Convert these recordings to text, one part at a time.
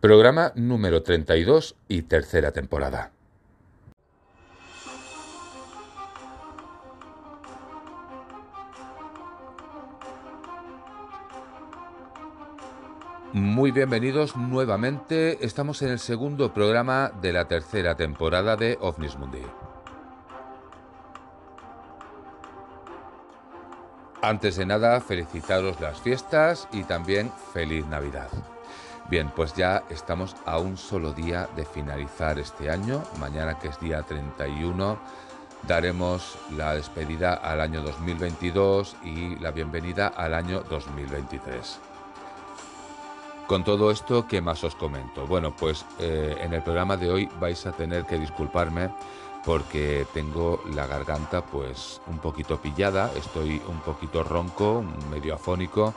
Programa número 32 y tercera temporada. Muy bienvenidos nuevamente. Estamos en el segundo programa de la tercera temporada de OVNIS Mundi. Antes de nada, felicitaros las fiestas y también feliz Navidad. Bien, pues ya estamos a un solo día de finalizar este año. Mañana, que es día 31, daremos la despedida al año 2022 y la bienvenida al año 2023. Con todo esto, ¿qué más os comento? Bueno, pues eh, en el programa de hoy vais a tener que disculparme porque tengo la garganta pues un poquito pillada, estoy un poquito ronco, medio afónico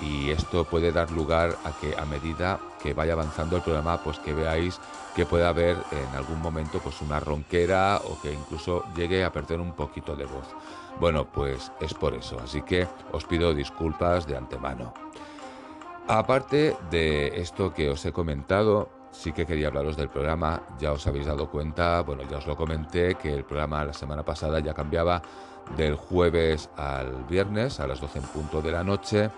y esto puede dar lugar a que a medida que vaya avanzando el programa pues que veáis que puede haber en algún momento pues una ronquera o que incluso llegue a perder un poquito de voz. Bueno, pues es por eso, así que os pido disculpas de antemano. Aparte de esto que os he comentado, sí que quería hablaros del programa. Ya os habéis dado cuenta, bueno, ya os lo comenté, que el programa la semana pasada ya cambiaba del jueves al viernes a las 12 en punto de la noche.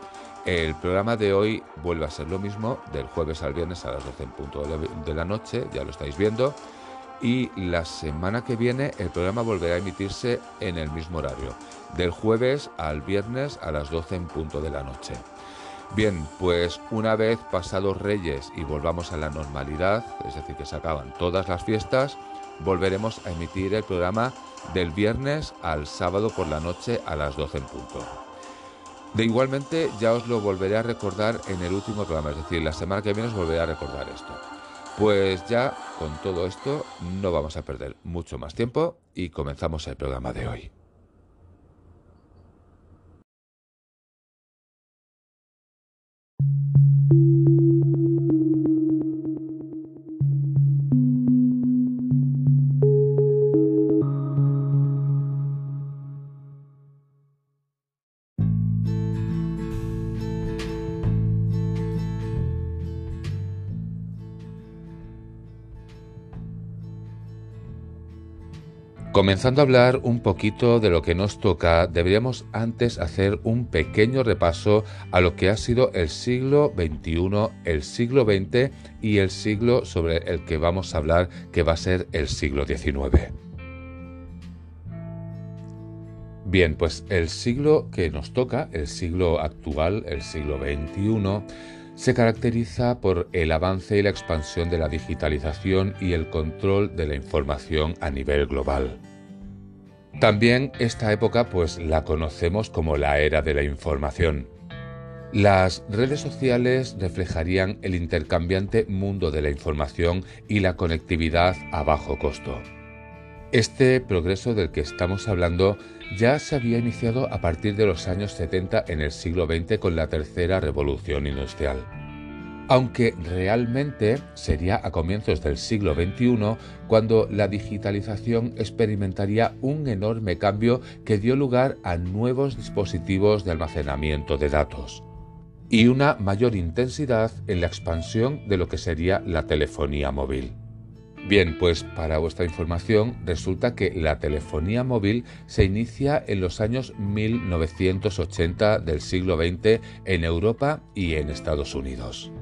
El programa de hoy vuelve a ser lo mismo, del jueves al viernes a las 12 en punto de la noche, ya lo estáis viendo. Y la semana que viene el programa volverá a emitirse en el mismo horario, del jueves al viernes a las 12 en punto de la noche. Bien, pues una vez pasados Reyes y volvamos a la normalidad, es decir, que se acaban todas las fiestas, volveremos a emitir el programa del viernes al sábado por la noche a las 12 en punto. De igualmente ya os lo volveré a recordar en el último programa, es decir, la semana que viene os volveré a recordar esto. Pues ya con todo esto no vamos a perder mucho más tiempo y comenzamos el programa de hoy. Comenzando a hablar un poquito de lo que nos toca, deberíamos antes hacer un pequeño repaso a lo que ha sido el siglo XXI, el siglo XX y el siglo sobre el que vamos a hablar, que va a ser el siglo XIX. Bien, pues el siglo que nos toca, el siglo actual, el siglo XXI, se caracteriza por el avance y la expansión de la digitalización y el control de la información a nivel global. También esta época pues la conocemos como la era de la información. Las redes sociales reflejarían el intercambiante mundo de la información y la conectividad a bajo costo. Este progreso del que estamos hablando ya se había iniciado a partir de los años 70 en el siglo XX con la tercera revolución industrial aunque realmente sería a comienzos del siglo XXI cuando la digitalización experimentaría un enorme cambio que dio lugar a nuevos dispositivos de almacenamiento de datos y una mayor intensidad en la expansión de lo que sería la telefonía móvil. Bien, pues para vuestra información resulta que la telefonía móvil se inicia en los años 1980 del siglo XX en Europa y en Estados Unidos.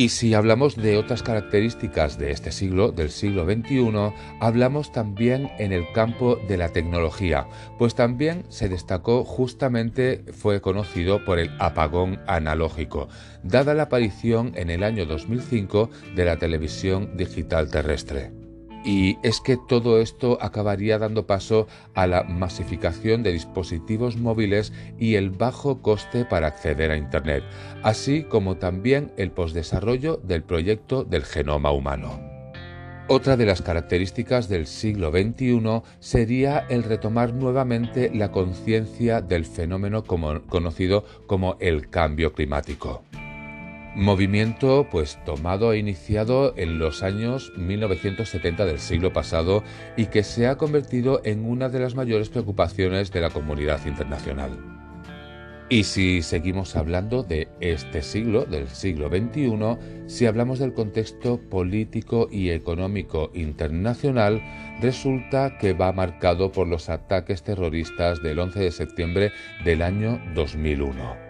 Y si hablamos de otras características de este siglo, del siglo XXI, hablamos también en el campo de la tecnología, pues también se destacó justamente, fue conocido por el apagón analógico, dada la aparición en el año 2005 de la televisión digital terrestre. Y es que todo esto acabaría dando paso a la masificación de dispositivos móviles y el bajo coste para acceder a Internet, así como también el postdesarrollo del proyecto del genoma humano. Otra de las características del siglo XXI sería el retomar nuevamente la conciencia del fenómeno conocido como el cambio climático. Movimiento pues tomado e iniciado en los años 1970 del siglo pasado y que se ha convertido en una de las mayores preocupaciones de la comunidad internacional. Y si seguimos hablando de este siglo, del siglo XXI, si hablamos del contexto político y económico internacional, resulta que va marcado por los ataques terroristas del 11 de septiembre del año 2001.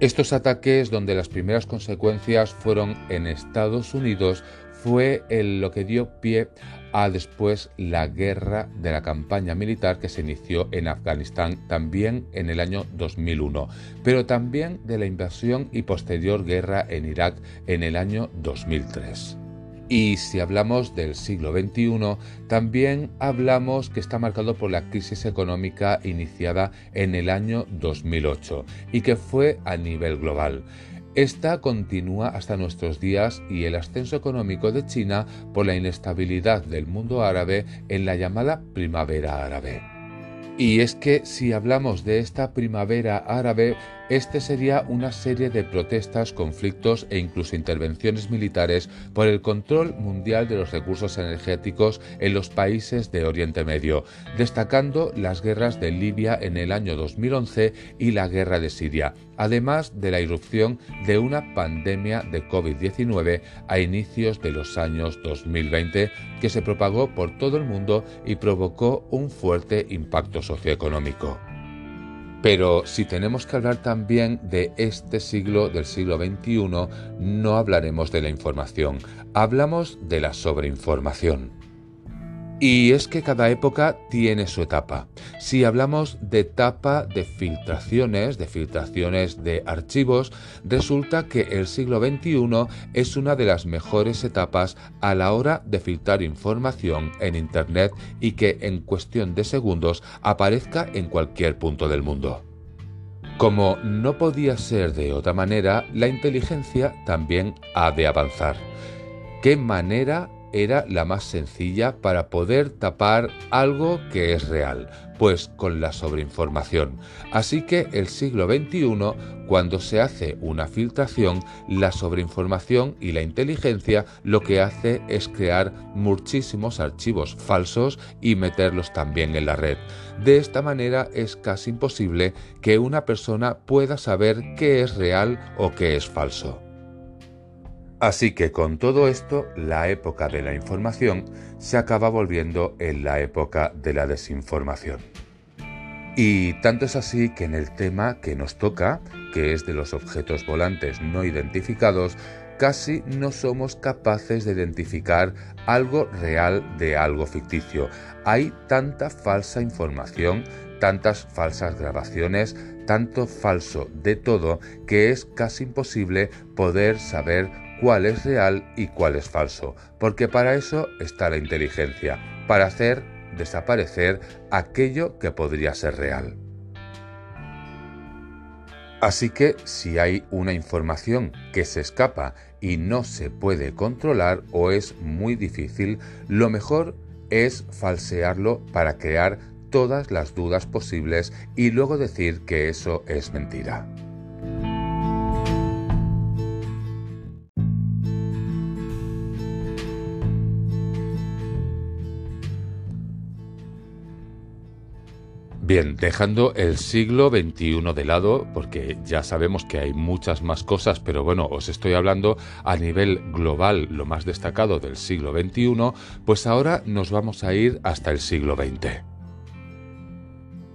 Estos ataques, donde las primeras consecuencias fueron en Estados Unidos, fue lo que dio pie a después la guerra de la campaña militar que se inició en Afganistán también en el año 2001, pero también de la invasión y posterior guerra en Irak en el año 2003. Y si hablamos del siglo XXI, también hablamos que está marcado por la crisis económica iniciada en el año 2008 y que fue a nivel global. Esta continúa hasta nuestros días y el ascenso económico de China por la inestabilidad del mundo árabe en la llamada primavera árabe. Y es que si hablamos de esta primavera árabe, este sería una serie de protestas, conflictos e incluso intervenciones militares por el control mundial de los recursos energéticos en los países de Oriente Medio, destacando las guerras de Libia en el año 2011 y la guerra de Siria, además de la irrupción de una pandemia de COVID-19 a inicios de los años 2020 que se propagó por todo el mundo y provocó un fuerte impacto socioeconómico. Pero si tenemos que hablar también de este siglo, del siglo XXI, no hablaremos de la información, hablamos de la sobreinformación. Y es que cada época tiene su etapa. Si hablamos de etapa de filtraciones, de filtraciones de archivos, resulta que el siglo XXI es una de las mejores etapas a la hora de filtrar información en Internet y que en cuestión de segundos aparezca en cualquier punto del mundo. Como no podía ser de otra manera, la inteligencia también ha de avanzar. ¿Qué manera era la más sencilla para poder tapar algo que es real, pues con la sobreinformación. Así que el siglo XXI, cuando se hace una filtración, la sobreinformación y la inteligencia lo que hace es crear muchísimos archivos falsos y meterlos también en la red. De esta manera es casi imposible que una persona pueda saber qué es real o qué es falso. Así que con todo esto, la época de la información se acaba volviendo en la época de la desinformación. Y tanto es así que en el tema que nos toca, que es de los objetos volantes no identificados, casi no somos capaces de identificar algo real de algo ficticio. Hay tanta falsa información, tantas falsas grabaciones, tanto falso de todo, que es casi imposible poder saber cuál es real y cuál es falso, porque para eso está la inteligencia, para hacer desaparecer aquello que podría ser real. Así que si hay una información que se escapa y no se puede controlar o es muy difícil, lo mejor es falsearlo para crear todas las dudas posibles y luego decir que eso es mentira. Bien, dejando el siglo XXI de lado, porque ya sabemos que hay muchas más cosas, pero bueno, os estoy hablando a nivel global, lo más destacado del siglo XXI, pues ahora nos vamos a ir hasta el siglo XX.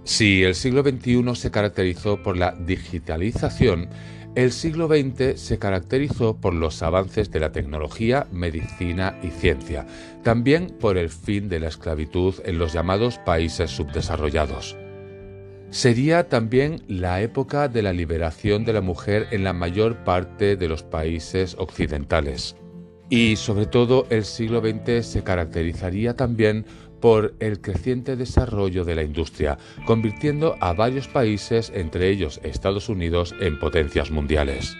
Si el siglo XXI se caracterizó por la digitalización, el siglo XX se caracterizó por los avances de la tecnología, medicina y ciencia, también por el fin de la esclavitud en los llamados países subdesarrollados. Sería también la época de la liberación de la mujer en la mayor parte de los países occidentales. Y sobre todo el siglo XX se caracterizaría también por el creciente desarrollo de la industria, convirtiendo a varios países, entre ellos Estados Unidos, en potencias mundiales.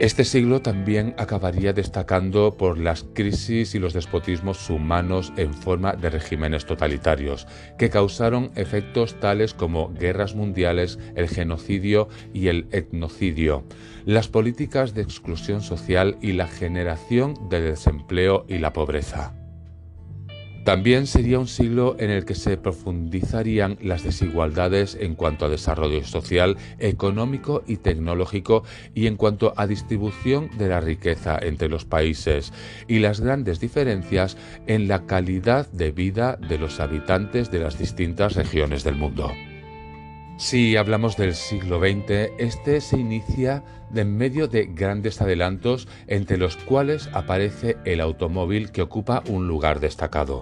Este siglo también acabaría destacando por las crisis y los despotismos humanos en forma de regímenes totalitarios, que causaron efectos tales como guerras mundiales, el genocidio y el etnocidio, las políticas de exclusión social y la generación de desempleo y la pobreza. También sería un siglo en el que se profundizarían las desigualdades en cuanto a desarrollo social, económico y tecnológico y en cuanto a distribución de la riqueza entre los países y las grandes diferencias en la calidad de vida de los habitantes de las distintas regiones del mundo. Si hablamos del siglo XX, este se inicia en medio de grandes adelantos entre los cuales aparece el automóvil que ocupa un lugar destacado.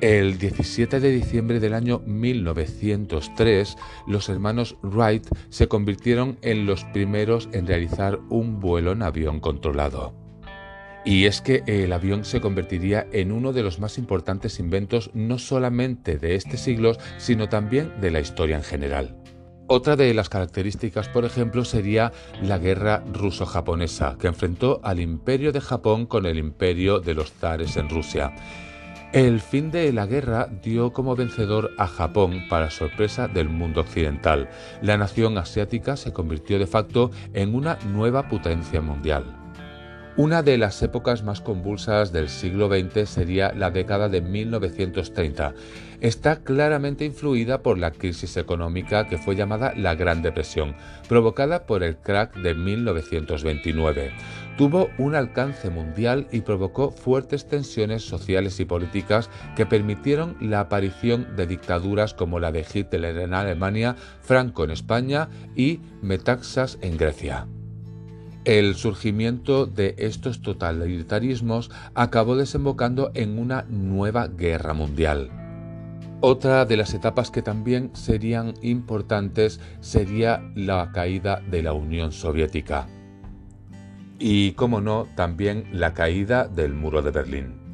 El 17 de diciembre del año 1903, los hermanos Wright se convirtieron en los primeros en realizar un vuelo en avión controlado. Y es que el avión se convertiría en uno de los más importantes inventos no solamente de este siglo, sino también de la historia en general. Otra de las características, por ejemplo, sería la guerra ruso-japonesa, que enfrentó al imperio de Japón con el imperio de los zares en Rusia. El fin de la guerra dio como vencedor a Japón para sorpresa del mundo occidental. La nación asiática se convirtió de facto en una nueva potencia mundial. Una de las épocas más convulsas del siglo XX sería la década de 1930. Está claramente influida por la crisis económica que fue llamada la Gran Depresión, provocada por el crack de 1929. Tuvo un alcance mundial y provocó fuertes tensiones sociales y políticas que permitieron la aparición de dictaduras como la de Hitler en Alemania, Franco en España y Metaxas en Grecia. El surgimiento de estos totalitarismos acabó desembocando en una nueva guerra mundial. Otra de las etapas que también serían importantes sería la caída de la Unión Soviética. Y, como no, también la caída del muro de Berlín.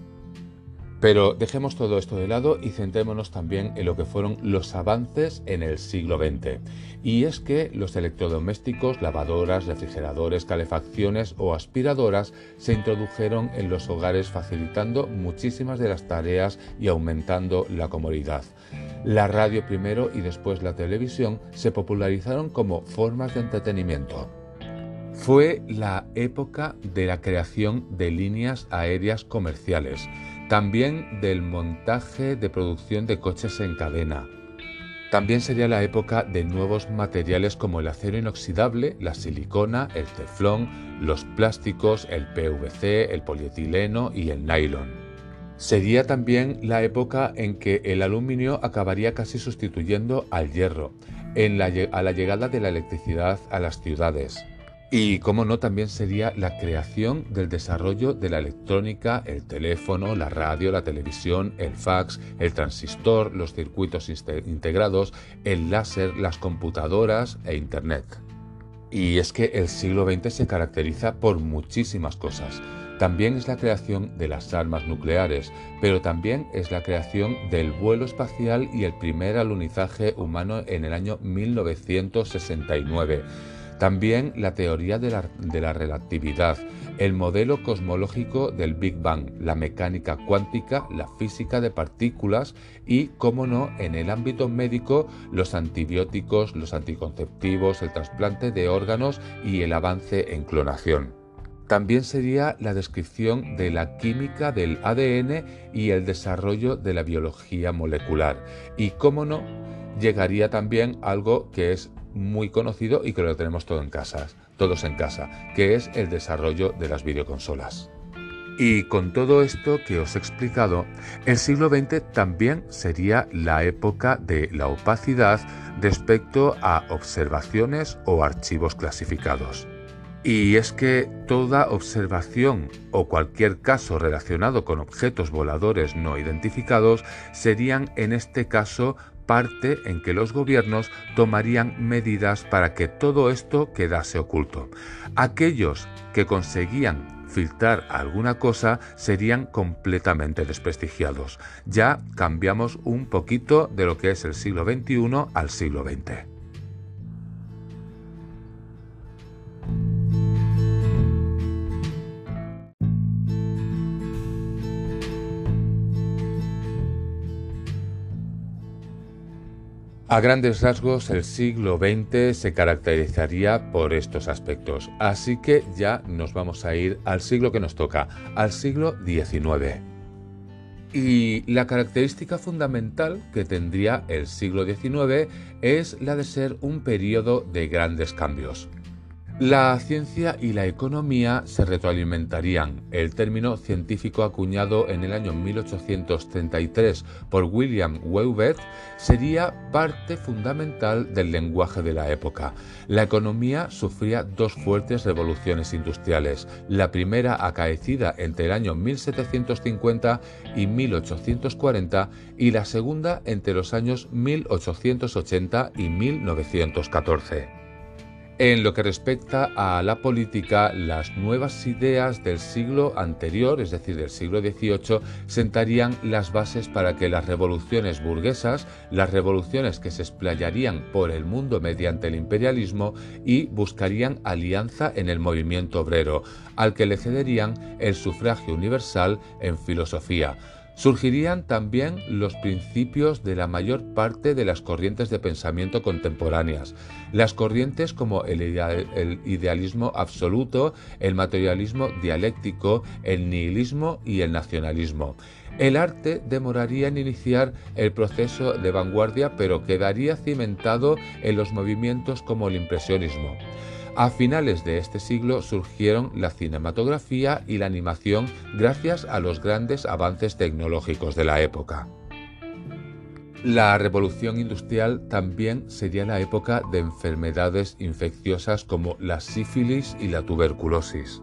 Pero dejemos todo esto de lado y centrémonos también en lo que fueron los avances en el siglo XX. Y es que los electrodomésticos, lavadoras, refrigeradores, calefacciones o aspiradoras se introdujeron en los hogares facilitando muchísimas de las tareas y aumentando la comodidad. La radio primero y después la televisión se popularizaron como formas de entretenimiento. Fue la época de la creación de líneas aéreas comerciales también del montaje de producción de coches en cadena. También sería la época de nuevos materiales como el acero inoxidable, la silicona, el teflón, los plásticos, el PVC, el polietileno y el nylon. Sería también la época en que el aluminio acabaría casi sustituyendo al hierro, a la llegada de la electricidad a las ciudades. Y cómo no, también sería la creación del desarrollo de la electrónica, el teléfono, la radio, la televisión, el fax, el transistor, los circuitos integrados, el láser, las computadoras e Internet. Y es que el siglo XX se caracteriza por muchísimas cosas. También es la creación de las armas nucleares, pero también es la creación del vuelo espacial y el primer alunizaje humano en el año 1969 también la teoría de la, relatividad, el modelo cosmológico del Big Bang, la mecánica cuántica, la física de partículas y, como no, en el ámbito médico, los antibióticos, los anticonceptivos, el trasplante de órganos y el avance en clonación. También sería la descripción de la química del ADN y el desarrollo de la biología molecular. Y, cómo no, llegaría también algo que es muy conocido y que lo tenemos todo en todos en casa, que es el desarrollo de las videoconsolas. Y con todo esto que os he explicado, el siglo XX también sería la época de la opacidad respecto a observaciones o archivos clasificados. Y es que toda observación o cualquier caso relacionado con objetos voladores no identificados serían en este caso parte en que los gobiernos tomarían medidas para que todo esto quedase oculto. Aquellos que conseguían filtrar alguna cosa serían completamente desprestigiados. Ya cambiamos un poquito de lo que es el siglo XXI al siglo XX. A grandes rasgos, el siglo XX se caracterizaría por estos aspectos, así que ya nos vamos a ir al siglo que nos toca, al siglo XIX. Y la característica fundamental que tendría el siglo XIX es la de ser un periodo de grandes cambios. La ciencia y la economía se retroalimentarían. El término científico acuñado en el año 1833 por William Weuvet sería parte fundamental del lenguaje de la época. La economía sufría dos fuertes revoluciones industriales, la primera acaecida entre el año 1750 y 1840 y la segunda entre los años 1880 y 1914. En lo que respecta a la política, las nuevas ideas del siglo anterior, es decir, del siglo XVIII, sentarían las bases para que las revoluciones burguesas, las revoluciones que se explayarían por el mundo mediante el imperialismo y buscarían alianza en el movimiento obrero, al que le cederían el sufragio universal en filosofía Surgirían también los principios de la mayor parte de las corrientes de pensamiento contemporáneas, las corrientes como el, idealismo absoluto, el materialismo dialéctico, el nihilismo y el nacionalismo. El arte demoraría en iniciar el proceso de vanguardia, pero quedaría cimentado en los movimientos como el impresionismo. A finales de este siglo surgieron la cinematografía y la animación gracias a los grandes avances tecnológicos de la época. La revolución industrial también sería la época de enfermedades infecciosas como la sífilis y la tuberculosis.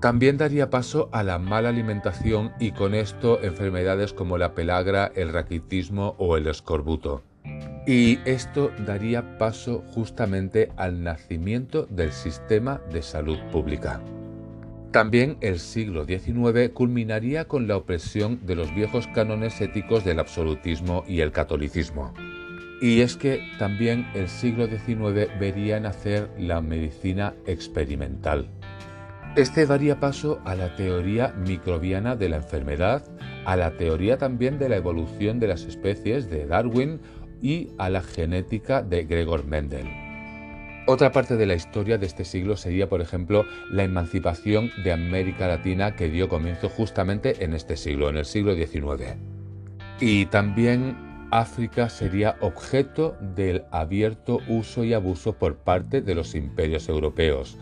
También daría paso a la mala alimentación y con esto enfermedades como la pelagra, el raquitismo o el escorbuto. Y esto daría paso justamente al nacimiento del sistema de salud pública. También el siglo XIX culminaría con la opresión de los viejos cánones éticos del absolutismo y el catolicismo. Y es que también el siglo XIX vería nacer la medicina experimental. Este daría paso a la teoría microbiana de la enfermedad, a la teoría también de la evolución de las especies de Darwin y a la genética de Gregor Mendel. Otra parte de la historia de este siglo sería, por ejemplo, la emancipación de América Latina que dio comienzo justamente en este siglo, en el siglo XIX. Y también África sería objeto del abierto uso y abuso por parte de los imperios europeos.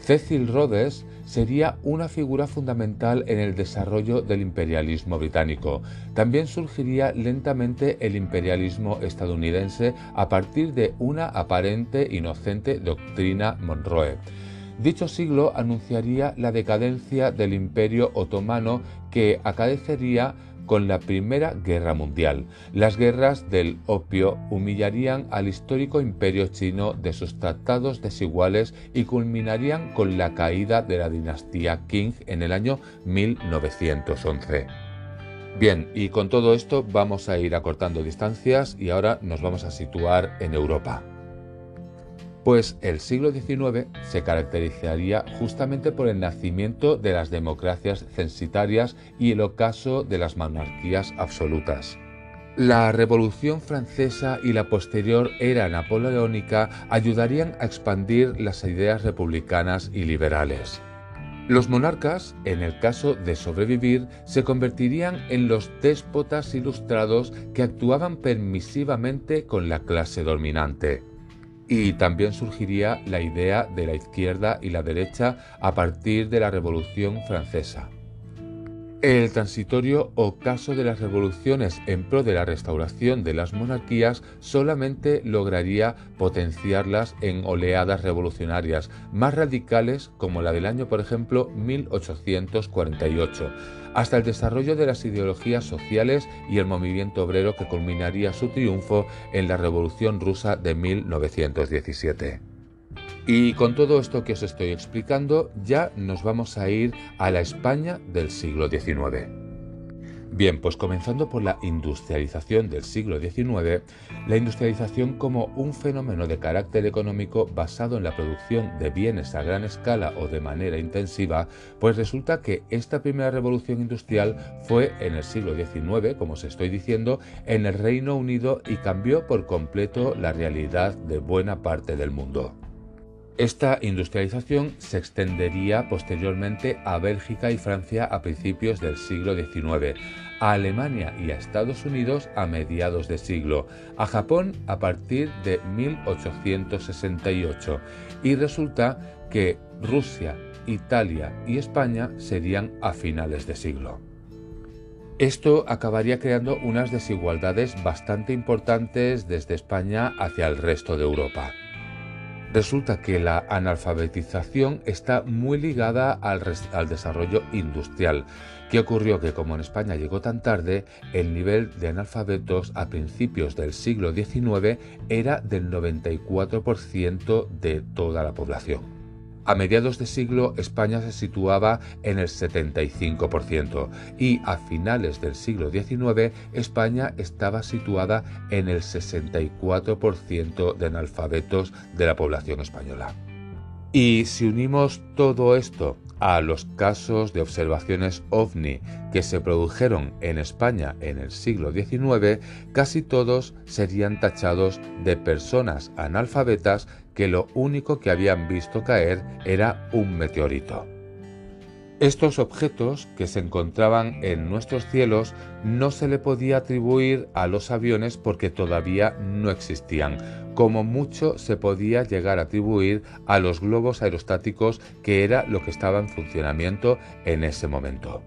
Cecil Rhodes sería una figura fundamental en el desarrollo del imperialismo británico. También surgiría lentamente el imperialismo estadounidense a partir de una aparente inocente doctrina Monroe. Dicho siglo anunciaría la decadencia del imperio otomano que acaecería con la Primera Guerra Mundial. Las guerras del opio humillarían al histórico imperio chino de sus tratados desiguales y culminarían con la caída de la dinastía Qing en el año 1911. Bien, y con todo esto vamos a ir acortando distancias y ahora nos vamos a situar en Europa. Pues el siglo XIX se caracterizaría justamente por el nacimiento de las democracias censitarias y el ocaso de las monarquías absolutas. La Revolución Francesa y la posterior era napoleónica ayudarían a expandir las ideas republicanas y liberales. Los monarcas, en el caso de sobrevivir, se convertirían en los déspotas ilustrados que actuaban permisivamente con la clase dominante y también surgiría la idea de la izquierda y la derecha a partir de la Revolución Francesa. El transitorio ocaso de las revoluciones en pro de la restauración de las monarquías solamente lograría potenciarlas en oleadas revolucionarias más radicales como la del año, por ejemplo, 1848 hasta el desarrollo de las ideologías sociales y el movimiento obrero que culminaría su triunfo en la Revolución rusa de 1917. Y con todo esto que os estoy explicando, ya nos vamos a ir a la España del siglo XIX. Bien, pues comenzando por la industrialización del siglo XIX, la industrialización como un fenómeno de carácter económico basado en la producción de bienes a gran escala o de manera intensiva, pues resulta que esta primera revolución industrial fue en el siglo XIX, como os estoy diciendo, en el Reino Unido y cambió por completo la realidad de buena parte del mundo. Esta industrialización se extendería posteriormente a Bélgica y Francia a principios del siglo XIX, a Alemania y a Estados Unidos a mediados de siglo, a Japón a partir de 1868 y resulta que Rusia, Italia y España serían a finales de siglo. Esto acabaría creando unas desigualdades bastante importantes desde España hacia el resto de Europa. Resulta que la analfabetización está muy ligada al, desarrollo industrial. ¿Qué ocurrió? Que como en España llegó tan tarde, el nivel de analfabetos a principios del siglo XIX era del 94% de toda la población. A mediados de siglo España se situaba en el 75% y a finales del siglo XIX España estaba situada en el 64% de analfabetos de la población española. Y si unimos todo esto a los casos de observaciones ovni que se produjeron en España en el siglo XIX, casi todos serían tachados de personas analfabetas que lo único que habían visto caer era un meteorito. Estos objetos que se encontraban en nuestros cielos no se le podía atribuir a los aviones porque todavía no existían. Como mucho se podía llegar a atribuir a los globos aerostáticos que era lo que estaba en funcionamiento en ese momento.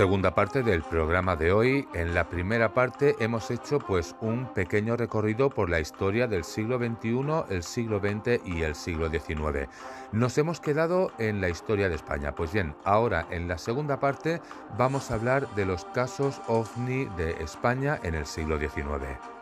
Segunda parte del programa de hoy. En la primera parte hemos hecho pues un pequeño recorrido por la historia del siglo XXI, el siglo XX y el siglo XIX. Nos hemos quedado en la historia de España. Pues bien, ahora en la segunda parte vamos a hablar de los casos ovni de España en el siglo XIX.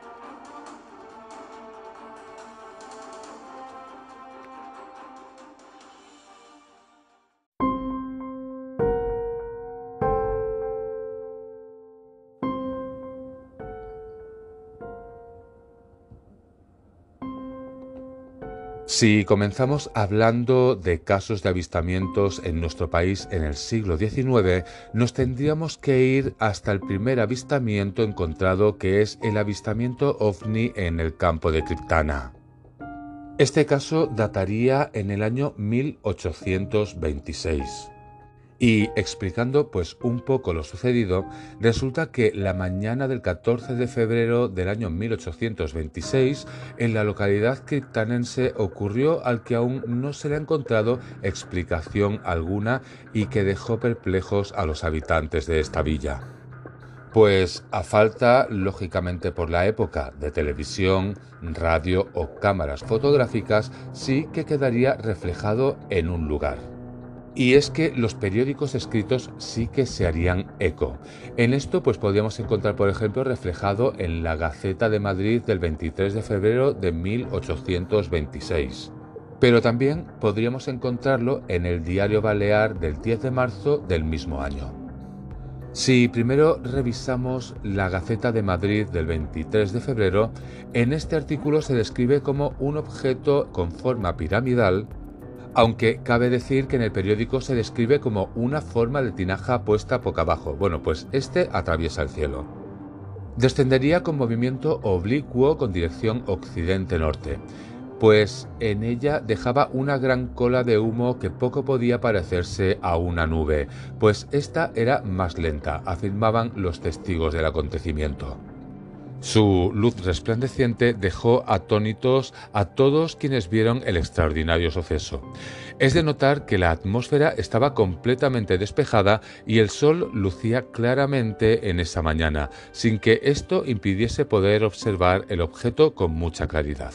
Si comenzamos hablando de casos de avistamientos en nuestro país en el siglo XIX, nos tendríamos que ir hasta el primer avistamiento encontrado que es el avistamiento ovni en el campo de Criptana. Este caso dataría en el año 1826. Y explicando pues un poco lo sucedido, resulta que la mañana del 14 de febrero del año 1826, en la localidad criptanense ocurrió al que aún no se le ha encontrado explicación alguna y que dejó perplejos a los habitantes de esta villa. Pues a falta, lógicamente por la época, de televisión, radio o cámaras fotográficas, sí que quedaría reflejado en un lugar. Y es que los periódicos escritos sí que se harían eco. En esto pues podríamos encontrar por ejemplo reflejado en la Gaceta de Madrid del 23 de febrero de 1826. Pero también podríamos encontrarlo en el Diario Balear del 10 de marzo del mismo año. Si primero revisamos la Gaceta de Madrid del 23 de febrero, en este artículo se describe como un objeto con forma piramidal aunque cabe decir que en el periódico se describe como una forma de tinaja puesta boca abajo. Bueno, pues este atraviesa el cielo. Descendería con movimiento oblicuo con dirección occidente-norte, pues en ella dejaba una gran cola de humo que poco podía parecerse a una nube, pues esta era más lenta, afirmaban los testigos del acontecimiento. Su luz resplandeciente dejó atónitos a todos quienes vieron el extraordinario suceso. Es de notar que la atmósfera estaba completamente despejada y el sol lucía claramente en esa mañana, sin que esto impidiese poder observar el objeto con mucha claridad.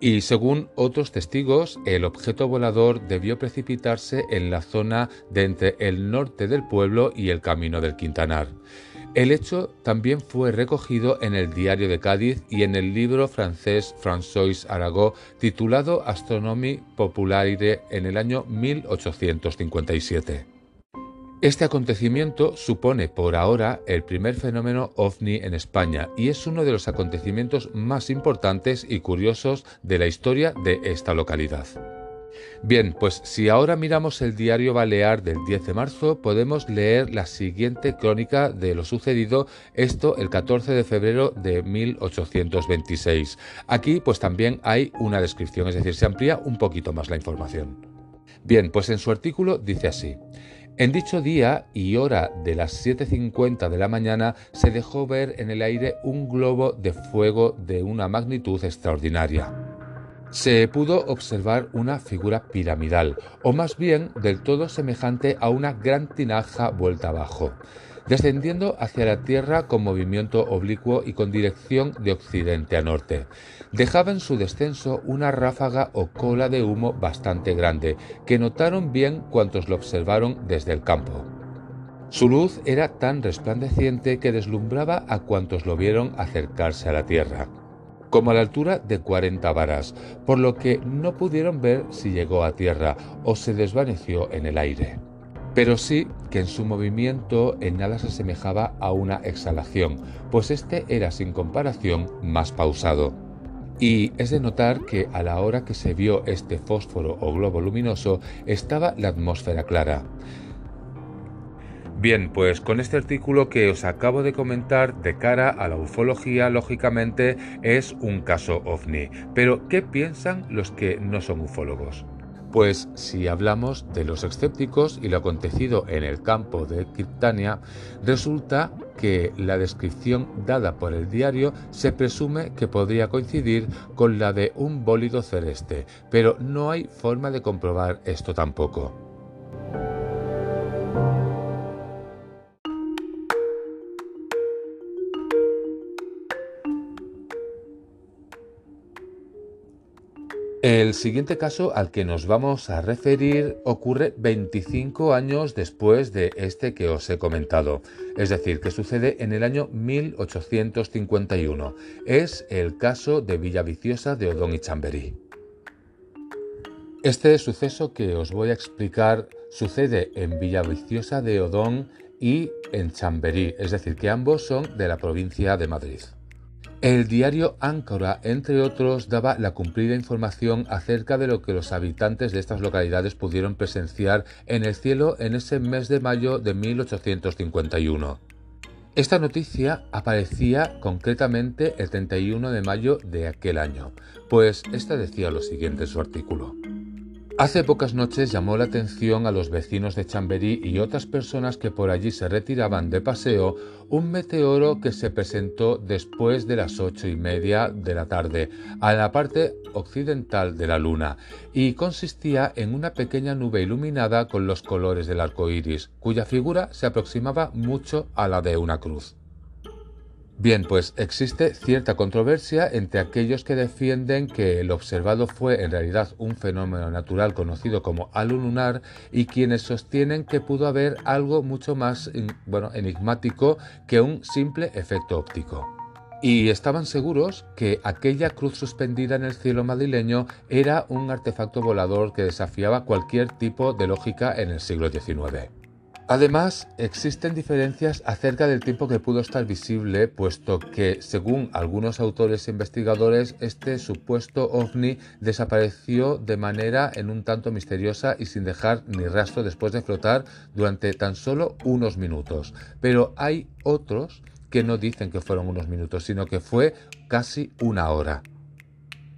Y según otros testigos, el objeto volador debió precipitarse en la zona de entre el norte del pueblo y el camino del Quintanar. El hecho también fue recogido en el Diario de Cádiz y en el libro francés François Arago titulado Astronomie populaire en el año 1857. Este acontecimiento supone por ahora el primer fenómeno ovni en España y es uno de los acontecimientos más importantes y curiosos de la historia de esta localidad. Bien, pues si ahora miramos el diario Balear del 10 de marzo, podemos leer la siguiente crónica de lo sucedido, esto el 14 de febrero de 1826. Aquí pues también hay una descripción, es decir, se amplía un poquito más la información. Bien, pues en su artículo dice así. En dicho día y hora de las 7.50 de la mañana se dejó ver en el aire un globo de fuego de una magnitud extraordinaria. Se pudo observar una figura piramidal, o más bien del todo semejante a una gran tinaja vuelta abajo descendiendo hacia la Tierra con movimiento oblicuo y con dirección de occidente a norte. Dejaba en su descenso una ráfaga o cola de humo bastante grande, que notaron bien cuantos lo observaron desde el campo. Su luz era tan resplandeciente que deslumbraba a cuantos lo vieron acercarse a la Tierra, como a la altura de 40 varas, por lo que no pudieron ver si llegó a tierra o se desvaneció en el aire pero sí que en su movimiento en nada se asemejaba a una exhalación, pues este era sin comparación más pausado. Y es de notar que a la hora que se vio este fósforo o globo luminoso estaba la atmósfera clara. Bien, pues con este artículo que os acabo de comentar de cara a la ufología, lógicamente es un caso ovni. Pero, ¿qué piensan los que no son ufólogos? Pues si hablamos de los escépticos y lo acontecido en el campo de Criptania, resulta que la descripción dada por el diario se presume que podría coincidir con la de un bólido celeste, pero no hay forma de comprobar esto tampoco. El siguiente caso al que nos vamos a referir ocurre 25 años después de este que os he comentado, es decir, que sucede en el año 1851. Es el caso de Villaviciosa de Odón y Chamberí. Este suceso que os voy a explicar sucede en Villaviciosa de Odón y en Chamberí, es decir, que ambos son de la provincia de Madrid. El diario Áncora, entre otros, daba la cumplida información acerca de lo que los habitantes de estas localidades pudieron presenciar en el cielo en ese mes de mayo de 1851. Esta noticia aparecía concretamente el 31 de mayo de aquel año, pues esta decía lo siguiente en su artículo. Hace pocas noches llamó la atención a los vecinos de Chamberí y otras personas que por allí se retiraban de paseo un meteoro que se presentó después de las ocho y media de la tarde a la parte occidental de la luna y consistía en una pequeña nube iluminada con los colores del arco iris, cuya figura se aproximaba mucho a la de una cruz. Bien, pues existe cierta controversia entre aquellos que defienden que el observado fue en realidad un fenómeno natural conocido como halo y quienes sostienen que pudo haber algo mucho más bueno, enigmático que un simple efecto óptico. Y estaban seguros que aquella cruz suspendida en el cielo madrileño era un artefacto volador que desafiaba cualquier tipo de lógica en el siglo XIX. Además, existen diferencias acerca del tiempo que pudo estar visible, puesto que, según algunos autores e investigadores, este supuesto ovni desapareció de manera en un tanto misteriosa y sin dejar ni rastro después de flotar durante tan solo unos minutos. Pero hay otros que no dicen que fueron unos minutos, sino que fue casi una hora.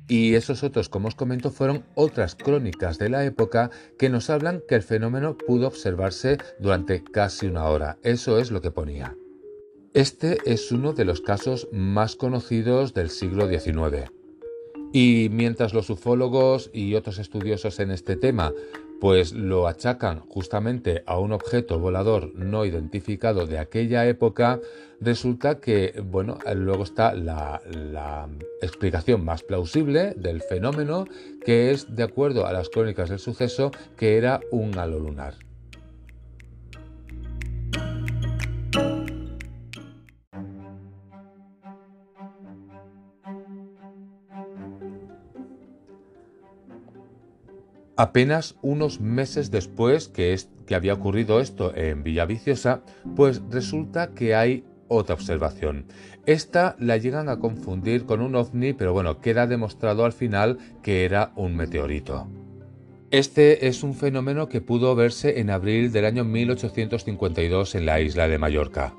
Y esos otros, como os comento, fueron otras crónicas de la época que nos hablan que el fenómeno pudo observarse durante casi una hora. Eso es lo que ponía. Este es uno de los casos más conocidos del siglo XIX. Y mientras los ufólogos y otros estudiosos en este tema pues lo achacan justamente a un objeto volador no identificado de aquella época, resulta que, bueno, luego está la, la, explicación más plausible del fenómeno, que es, de acuerdo a las crónicas del suceso, que era un halo lunar. Apenas unos meses después que, había ocurrido esto en Villaviciosa, pues resulta que hay otra observación. Esta la llegan a confundir con un ovni, pero bueno, queda demostrado al final que era un meteorito. Este es un fenómeno que pudo verse en abril del año 1852 en la isla de Mallorca.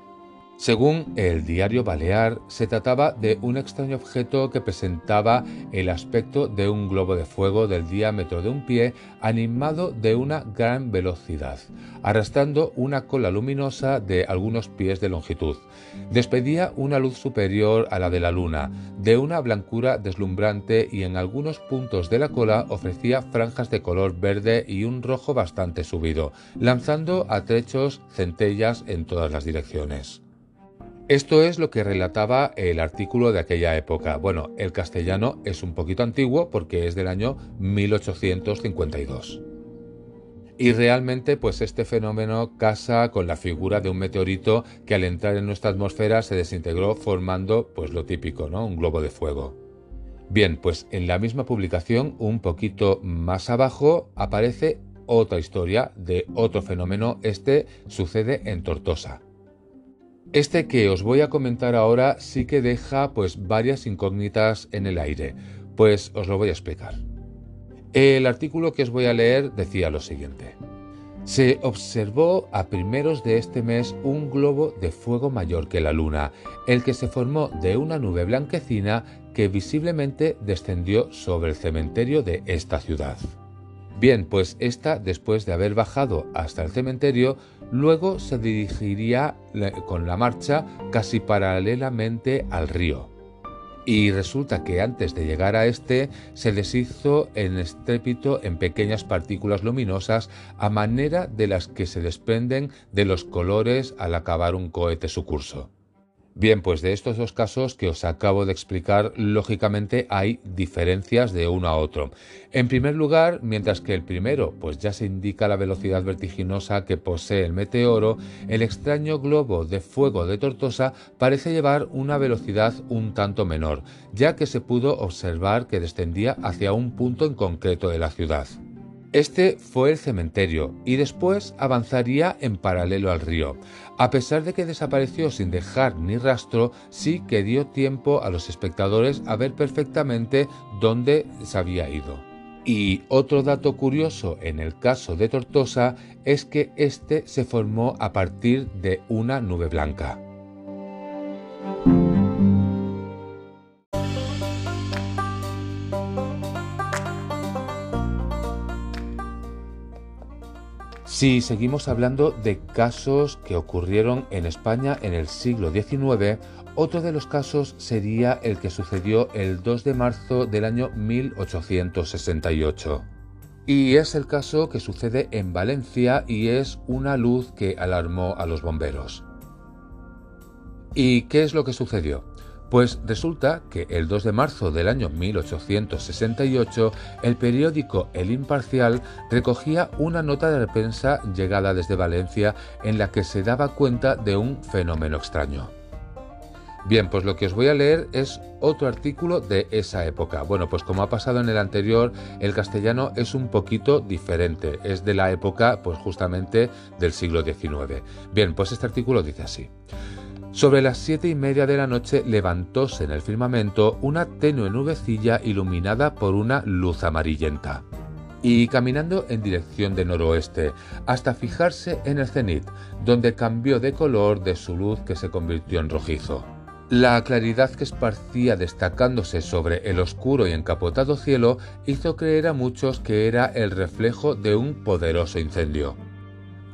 Según el diario Balear, se trataba de un extraño objeto que presentaba el aspecto de un globo de fuego del diámetro de un pie animado de una gran velocidad, arrastrando una cola luminosa de algunos pies de longitud. Despedía una luz superior a la de la luna, de una blancura deslumbrante y en algunos puntos de la cola ofrecía franjas de color verde y un rojo bastante subido, lanzando a trechos centellas en todas las direcciones. Esto es lo que relataba el artículo de aquella época. Bueno, el castellano es un poquito antiguo porque es del año 1852. Y realmente, pues este fenómeno casa con la figura de un meteorito que al entrar en nuestra atmósfera se desintegró formando, pues lo típico, ¿no? Un globo de fuego. Bien, pues en la misma publicación, un poquito más abajo, aparece otra historia de otro fenómeno. Este sucede en Tortosa. Este que os voy a comentar ahora sí que deja pues varias incógnitas en el aire, pues os lo voy a explicar. El artículo que os voy a leer decía lo siguiente. Se observó a primeros de este mes un globo de fuego mayor que la luna, el que se formó de una nube blanquecina que visiblemente descendió sobre el cementerio de esta ciudad. Bien, pues esta, después de haber bajado hasta el cementerio, luego se dirigiría con la marcha casi paralelamente al río. Y resulta que antes de llegar a este se deshizo en estrépito en pequeñas partículas luminosas a manera de las que se desprenden de los colores al acabar un cohete su curso. Bien, pues de estos dos casos que os acabo de explicar, lógicamente hay diferencias de uno a otro. En primer lugar, mientras que el primero pues ya se indica la velocidad vertiginosa que posee el meteoro, el extraño globo de fuego de Tortosa parece llevar una velocidad un tanto menor, ya que se pudo observar que descendía hacia un punto en concreto de la ciudad. Este fue el cementerio y después avanzaría en paralelo al río. A pesar de que desapareció sin dejar ni rastro, sí que dio tiempo a los espectadores a ver perfectamente dónde se había ido. Y otro dato curioso en el caso de Tortosa es que este se formó a partir de una nube blanca. Si seguimos hablando de casos que ocurrieron en España en el siglo XIX, otro de los casos sería el que sucedió el 2 de marzo del año 1868. Y es el caso que sucede en Valencia y es una luz que alarmó a los bomberos. ¿Y qué es lo que sucedió? Pues resulta que el 2 de marzo del año 1868 el periódico El Imparcial recogía una nota de prensa llegada desde Valencia en la que se daba cuenta de un fenómeno extraño. Bien, pues lo que os voy a leer es otro artículo de esa época. Bueno, pues como ha pasado en el anterior, el castellano es un poquito diferente, es de la época pues justamente del siglo XIX. Bien, pues este artículo dice así. Sobre las siete y media de la noche levantóse en el firmamento una tenue nubecilla iluminada por una luz amarillenta. Y caminando en dirección de noroeste, hasta fijarse en el cenit, donde cambió de color de su luz que se convirtió en rojizo. La claridad que esparcía destacándose sobre el oscuro y encapotado cielo hizo creer a muchos que era el reflejo de un poderoso incendio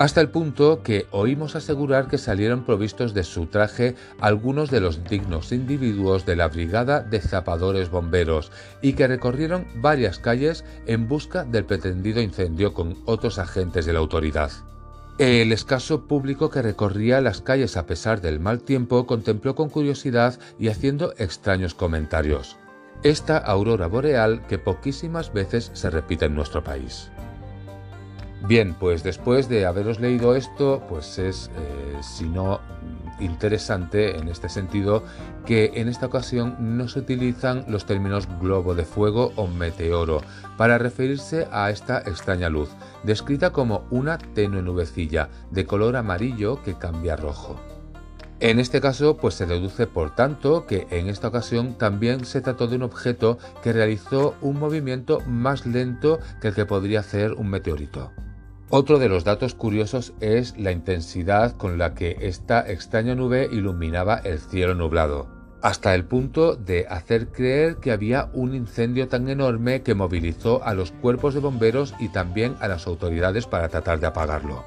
hasta el punto que oímos asegurar que salieron provistos de su traje algunos de los dignos individuos de la Brigada de Zapadores Bomberos y que recorrieron varias calles en busca del pretendido incendio con otros agentes de la autoridad. El escaso público que recorría las calles a pesar del mal tiempo contempló con curiosidad y haciendo extraños comentarios. Esta aurora boreal que poquísimas veces se repite en nuestro país. Bien, pues después de haberos leído esto, pues es, eh, si no interesante en este sentido que en esta ocasión no se utilizan los términos globo de fuego o meteoro para referirse a esta extraña luz, descrita como una tenue nubecilla de color amarillo que cambia a rojo. En este caso, pues se deduce por tanto que en esta ocasión también se trató de un objeto que realizó un movimiento más lento que el que podría hacer un meteorito. Otro de los datos curiosos es la intensidad con la que esta extraña nube iluminaba el cielo nublado, hasta el punto de hacer creer que había un incendio tan enorme que movilizó a los cuerpos de bomberos y también a las autoridades para tratar de apagarlo.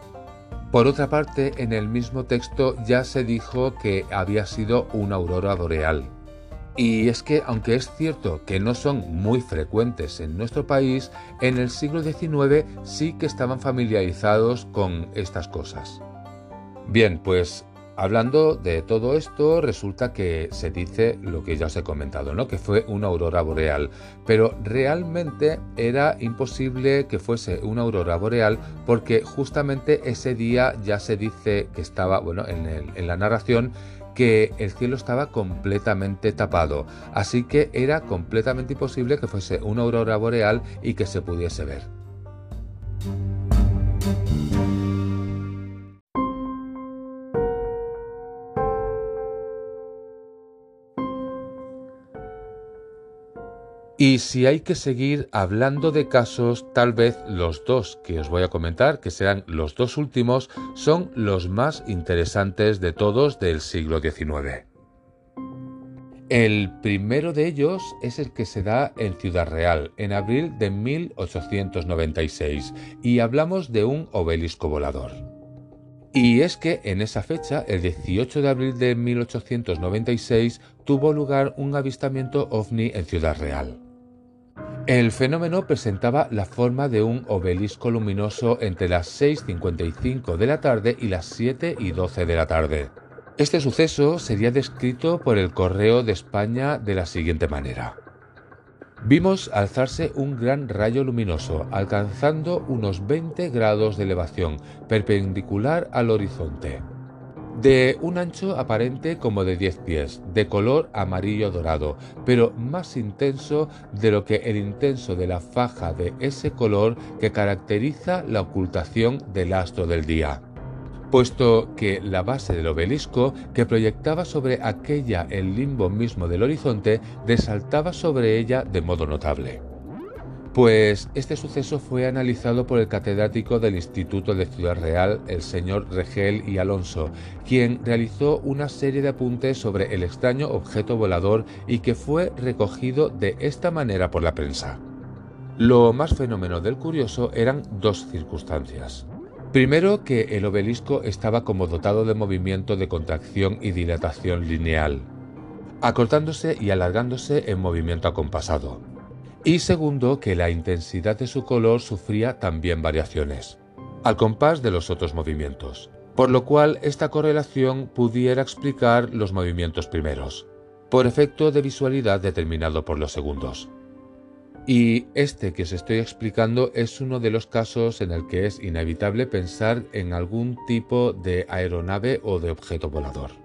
Por otra parte, en el mismo texto ya se dijo que había sido una aurora boreal. Y es que, aunque es cierto que no son muy frecuentes en nuestro país, en el siglo XIX sí que estaban familiarizados con estas cosas. Bien, pues Hablando de todo esto, resulta que se dice lo que ya os he comentado, ¿no? Que fue una aurora boreal. Pero realmente era imposible que fuese una aurora boreal porque justamente ese día ya se dice que estaba, bueno, en, en la narración, que el cielo estaba completamente tapado. Así que era completamente imposible que fuese una aurora boreal y que se pudiese ver. Y si hay que seguir hablando de casos, tal vez los dos que os voy a comentar, que serán los dos últimos, son los más interesantes de todos del siglo XIX. El primero de ellos es el que se da en Ciudad Real, en abril de 1896, y hablamos de un obelisco volador. Y es que en esa fecha, el 18 de abril de 1896, tuvo lugar un avistamiento ovni en Ciudad Real. El fenómeno presentaba la forma de un obelisco luminoso entre las 6.55 de la tarde y las 7 y 12 de la tarde. Este suceso sería descrito por el Correo de España de la siguiente manera. Vimos alzarse un gran rayo luminoso, alcanzando unos 20 grados de elevación, perpendicular al horizonte de un ancho aparente como de 10 pies, de color amarillo dorado, pero más intenso de lo que el intenso de la faja de ese color que caracteriza la ocultación del astro del día puesto que la base del obelisco que proyectaba sobre aquella el limbo mismo del horizonte resaltaba sobre ella de modo notable. Pues este suceso fue analizado por el catedrático del Instituto de Ciudad Real, el señor Regel y Alonso, quien realizó una serie de apuntes sobre el extraño objeto volador y que fue recogido de esta manera por la prensa. Lo más fenómeno del curioso eran dos circunstancias. Primero, que el obelisco estaba como dotado de movimiento de contracción y dilatación lineal, acortándose y alargándose en movimiento acompasado y segundo, que la intensidad de su color sufría también variaciones, al compás de los otros movimientos, por lo cual esta correlación pudiera explicar los movimientos primeros, por efecto de visualidad determinado por los segundos. Y este que os estoy explicando es uno de los casos en el que es inevitable pensar en algún tipo de aeronave o de objeto volador.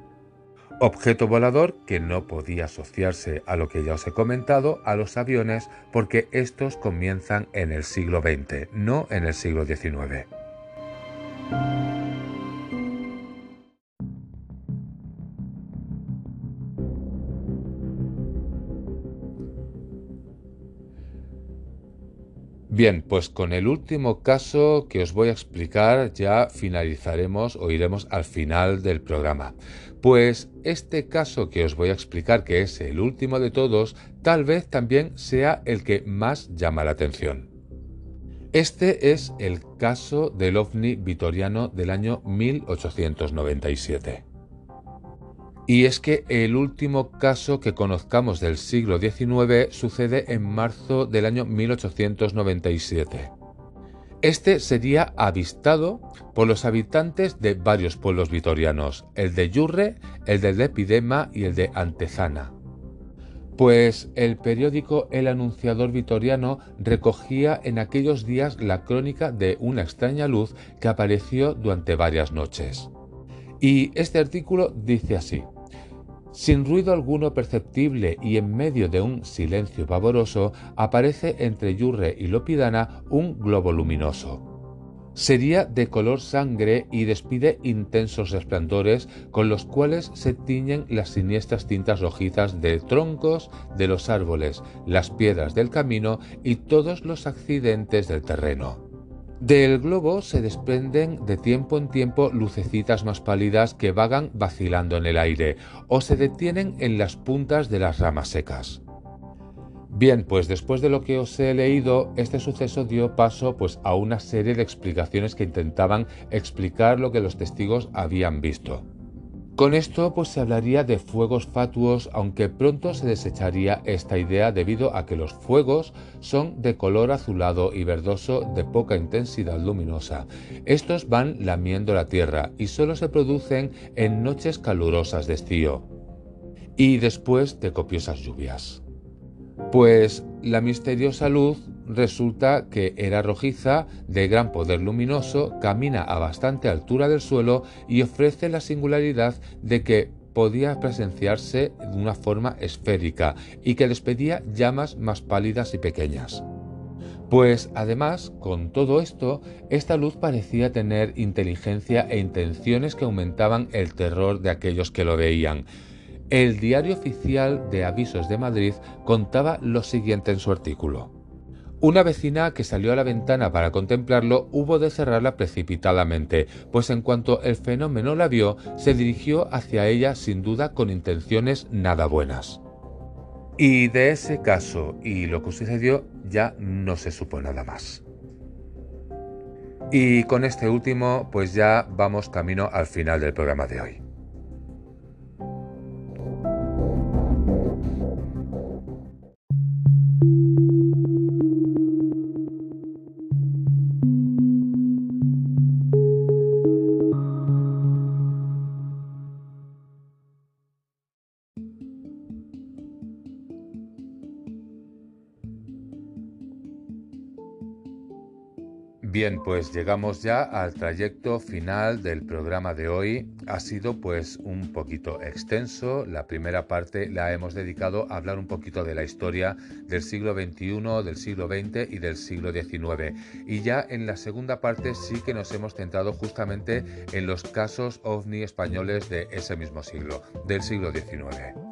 Objeto volador que no podía asociarse a lo que ya os he comentado, a los aviones, porque estos comienzan en el siglo XX, no en el siglo XIX. Bien, pues con el último caso que os voy a explicar ya finalizaremos o iremos al final del programa. Pues este caso que os voy a explicar, que es el último de todos, tal vez también sea el que más llama la atención. Este es el caso del ovni vitoriano del año 1897. Y es que el último caso que conozcamos del siglo XIX sucede en marzo del año 1897. Este sería avistado por los habitantes de varios pueblos vitorianos, el de Yurre, el de Lepidema y el de Antezana. Pues el periódico El Anunciador Vitoriano recogía en aquellos días la crónica de una extraña luz que apareció durante varias noches. Y este artículo dice así. Sin ruido alguno perceptible y en medio de un silencio pavoroso, aparece entre Yurre y Lopidana un globo luminoso. Sería de color sangre y despide intensos resplandores con los cuales se tiñen las siniestras tintas rojizas de troncos de los árboles, las piedras del camino y todos los accidentes del terreno. Del globo se desprenden de tiempo en tiempo lucecitas más pálidas que vagan vacilando en el aire o se detienen en las puntas de las ramas secas. Bien, pues después de lo que os he leído, este suceso dio paso pues a una serie de explicaciones que intentaban explicar lo que los testigos habían visto. Con esto pues se hablaría de fuegos fatuos, aunque pronto se desecharía esta idea debido a que los fuegos son de color azulado y verdoso de poca intensidad luminosa. Estos van lamiendo la tierra y solo se producen en noches calurosas de estío y después de copiosas lluvias. Pues la misteriosa luz resulta que era rojiza, de gran poder luminoso, camina a bastante altura del suelo y ofrece la singularidad de que podía presenciarse de una forma esférica y que despedía llamas más pálidas y pequeñas. Pues además, con todo esto, esta luz parecía tener inteligencia e intenciones que aumentaban el terror de aquellos que lo veían, el Diario Oficial de Avisos de Madrid contaba lo siguiente en su artículo. Una vecina que salió a la ventana para contemplarlo hubo de cerrarla precipitadamente, pues en cuanto el fenómeno la vio, se dirigió hacia ella sin duda con intenciones nada buenas. Y de ese caso y lo que sucedió ya no se supo nada más. Y con este último, pues ya vamos camino al final del programa de hoy. Bien, pues llegamos ya al trayecto final del programa de hoy. Ha sido pues un poquito extenso. La primera parte la hemos dedicado a hablar un poquito de la historia del siglo XXI, del siglo XX y del siglo XIX. Y ya en la segunda parte sí que nos hemos centrado justamente en los casos ovni españoles de ese mismo siglo, del siglo XIX.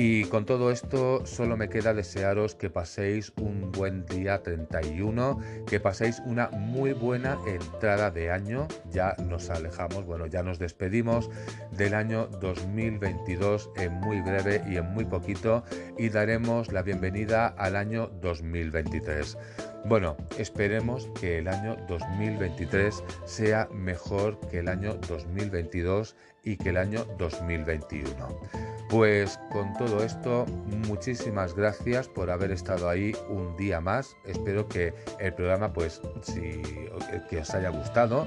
Y con todo esto solo me queda desearos que paséis un buen día 31, que paséis una muy buena entrada de año. Ya nos alejamos, bueno, ya nos despedimos del año 2022 en muy breve y en muy poquito y daremos la bienvenida al año 2023. Bueno, esperemos que el año 2023 sea mejor que el año 2022 y que el año 2021. Pues con todo esto, muchísimas gracias por haber estado ahí un día más. Espero que el programa, pues, si que os haya gustado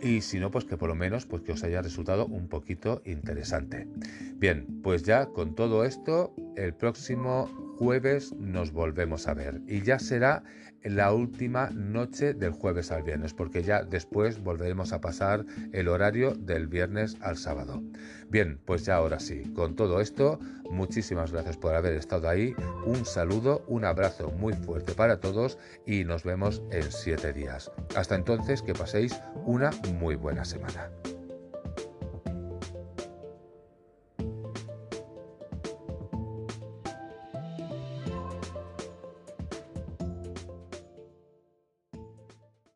y si no, pues que por lo menos pues que os haya resultado un poquito interesante. Bien, pues ya con todo esto, el próximo jueves nos volvemos a ver y ya será la última noche del jueves al viernes, porque ya después volveremos a pasar el horario del viernes al sábado. Bien, pues ya ahora sí, con todo esto, muchísimas gracias por haber estado ahí, un saludo, un abrazo muy fuerte para todos y nos vemos en siete días. Hasta entonces, que paséis una muy buena semana.